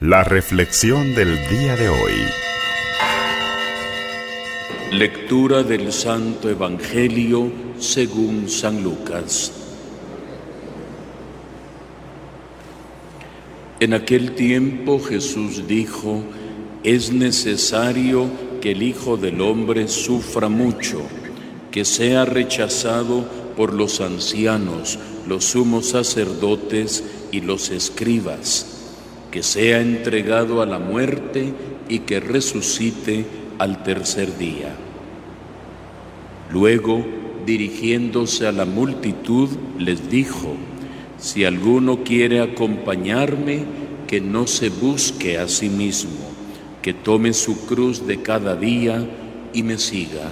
La reflexión del día de hoy. Lectura del Santo Evangelio según San Lucas. En aquel tiempo Jesús dijo, es necesario que el Hijo del Hombre sufra mucho, que sea rechazado por los ancianos, los sumos sacerdotes y los escribas que sea entregado a la muerte y que resucite al tercer día. Luego, dirigiéndose a la multitud, les dijo, si alguno quiere acompañarme, que no se busque a sí mismo, que tome su cruz de cada día y me siga.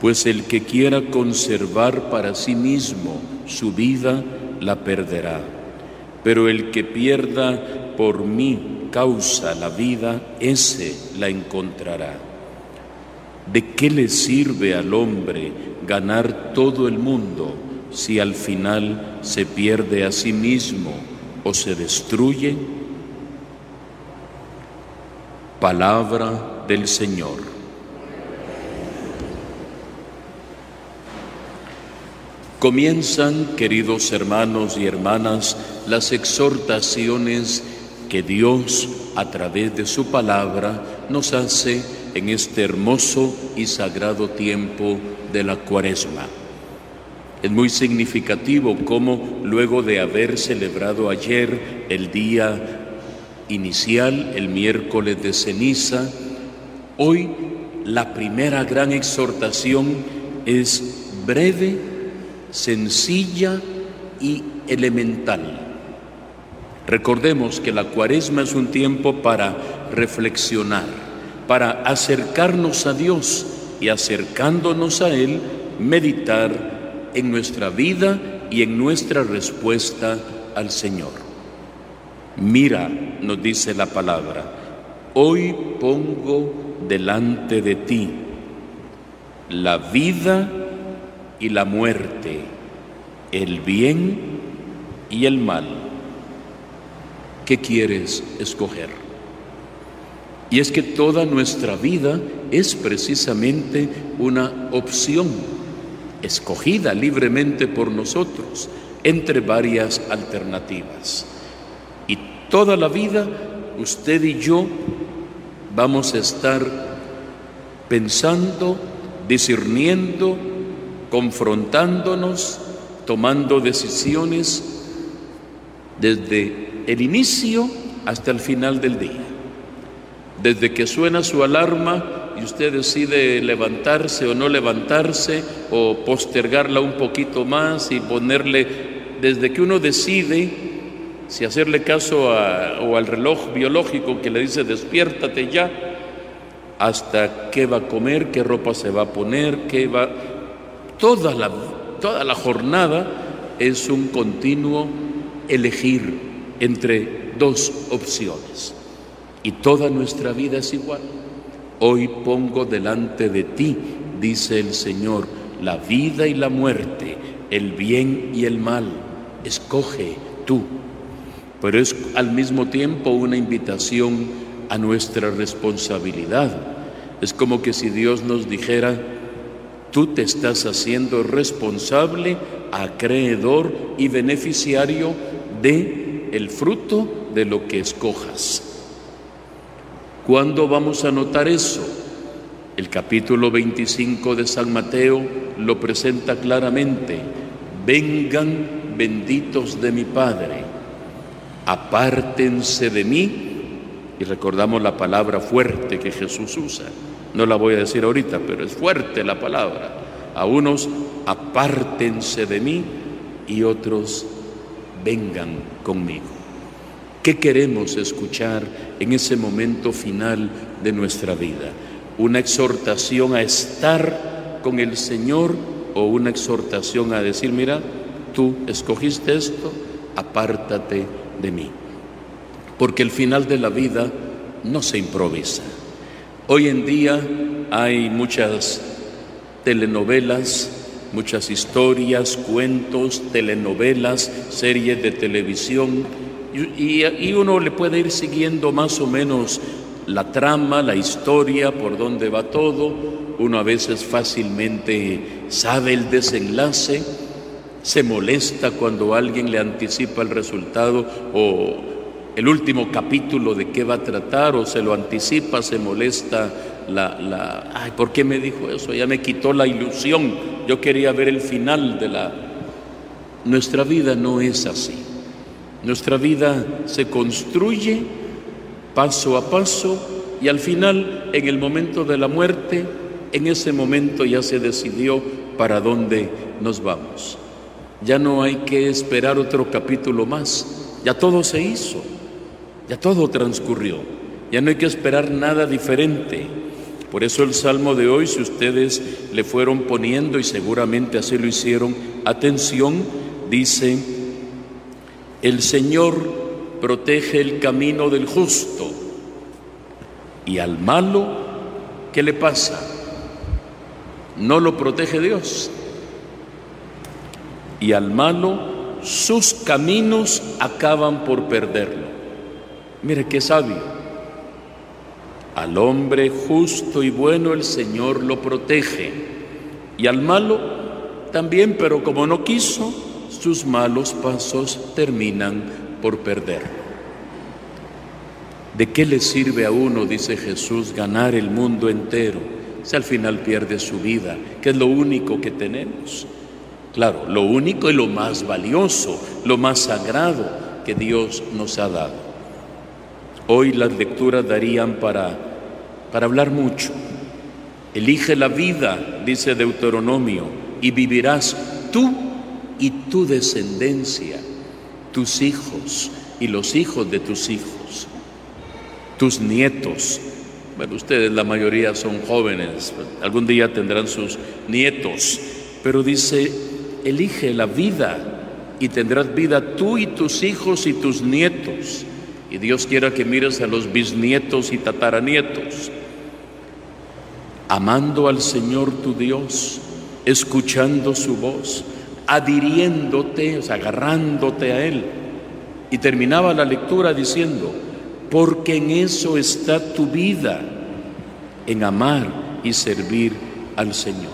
Pues el que quiera conservar para sí mismo su vida, la perderá pero el que pierda por mí causa la vida, ese la encontrará. ¿De qué le sirve al hombre ganar todo el mundo si al final se pierde a sí mismo o se destruye? Palabra del Señor. Comienzan, queridos hermanos y hermanas, las exhortaciones que Dios a través de su palabra nos hace en este hermoso y sagrado tiempo de la cuaresma. Es muy significativo cómo luego de haber celebrado ayer el día inicial, el miércoles de ceniza, hoy la primera gran exhortación es breve sencilla y elemental. Recordemos que la cuaresma es un tiempo para reflexionar, para acercarnos a Dios y acercándonos a Él, meditar en nuestra vida y en nuestra respuesta al Señor. Mira, nos dice la palabra, hoy pongo delante de ti la vida y la muerte, el bien y el mal. ¿Qué quieres escoger? Y es que toda nuestra vida es precisamente una opción escogida libremente por nosotros entre varias alternativas. Y toda la vida usted y yo vamos a estar pensando, discerniendo, confrontándonos, tomando decisiones desde el inicio hasta el final del día. Desde que suena su alarma y usted decide levantarse o no levantarse o postergarla un poquito más y ponerle, desde que uno decide si hacerle caso o al reloj biológico que le dice despiértate ya, hasta qué va a comer, qué ropa se va a poner, qué va, Toda la, toda la jornada es un continuo elegir entre dos opciones. Y toda nuestra vida es igual. Hoy pongo delante de ti, dice el Señor, la vida y la muerte, el bien y el mal. Escoge tú. Pero es al mismo tiempo una invitación a nuestra responsabilidad. Es como que si Dios nos dijera, Tú te estás haciendo responsable, acreedor y beneficiario de el fruto de lo que escojas. ¿Cuándo vamos a notar eso? El capítulo 25 de San Mateo lo presenta claramente. Vengan benditos de mi Padre, apártense de mí. Y recordamos la palabra fuerte que Jesús usa no la voy a decir ahorita, pero es fuerte la palabra. A unos apártense de mí y otros vengan conmigo. ¿Qué queremos escuchar en ese momento final de nuestra vida? ¿Una exhortación a estar con el Señor o una exhortación a decir, mira, tú escogiste esto, apártate de mí? Porque el final de la vida no se improvisa. Hoy en día hay muchas telenovelas, muchas historias, cuentos, telenovelas, series de televisión Y, y, uno le puede ir siguiendo más o menos la trama, la historia, por dónde va todo. Uno a veces fácilmente sabe el desenlace, se molesta cuando alguien le anticipa el resultado o el último capítulo de qué va a tratar o se lo anticipa, se molesta la, la, ay, ¿por qué me dijo eso? Ya me quitó la ilusión, yo quería ver el final de la... Nuestra vida no es así. Nuestra vida se construye paso a paso y al final, en el momento de la muerte, en ese momento ya se decidió para dónde nos vamos. Ya no hay que esperar otro capítulo más, ya todo se hizo, ya todo transcurrió, ya no hay que esperar nada diferente. Por eso el salmo de hoy, si ustedes le fueron poniendo y seguramente así lo hicieron, atención, dice, el Señor protege el camino del justo y al malo, ¿qué le pasa? No lo protege Dios. Y al malo, sus caminos acaban por perderlo. Mire qué sabio. Al hombre justo y bueno el Señor lo protege y al malo también, pero como no quiso, sus malos pasos terminan por perder. ¿De qué le sirve a uno, dice Jesús, ganar el mundo entero si al final pierde su vida, que es lo único que tenemos? Claro, lo único y lo más valioso, lo más sagrado que Dios nos ha dado. Hoy las lecturas darían para para hablar mucho. Elige la vida, dice Deuteronomio, y vivirás tú y tu descendencia, tus hijos y los hijos de tus hijos, tus nietos. Bueno, ustedes la mayoría son jóvenes, algún día tendrán sus nietos, pero dice, elige la vida y tendrás vida tú y tus hijos y tus nietos. Y Dios quiera que mires a los bisnietos y tataranietos amando al Señor tu Dios, escuchando su voz, adhiriéndote, agarrándote a Él. Y terminaba la lectura diciendo, porque en eso está tu vida, en amar y servir al Señor.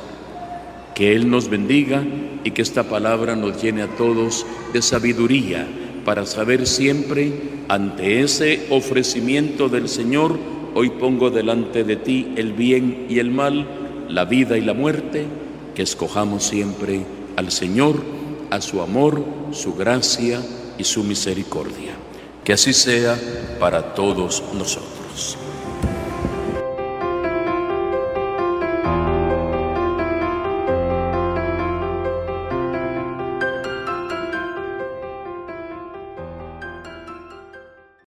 Que Él nos bendiga y que esta palabra nos llene a todos de sabiduría para saber siempre ante ese ofrecimiento del Señor, Hoy pongo delante de ti el bien y el mal, la vida y la muerte, que escojamos siempre al Señor, a su amor, su gracia y su misericordia. Que así sea para todos nosotros.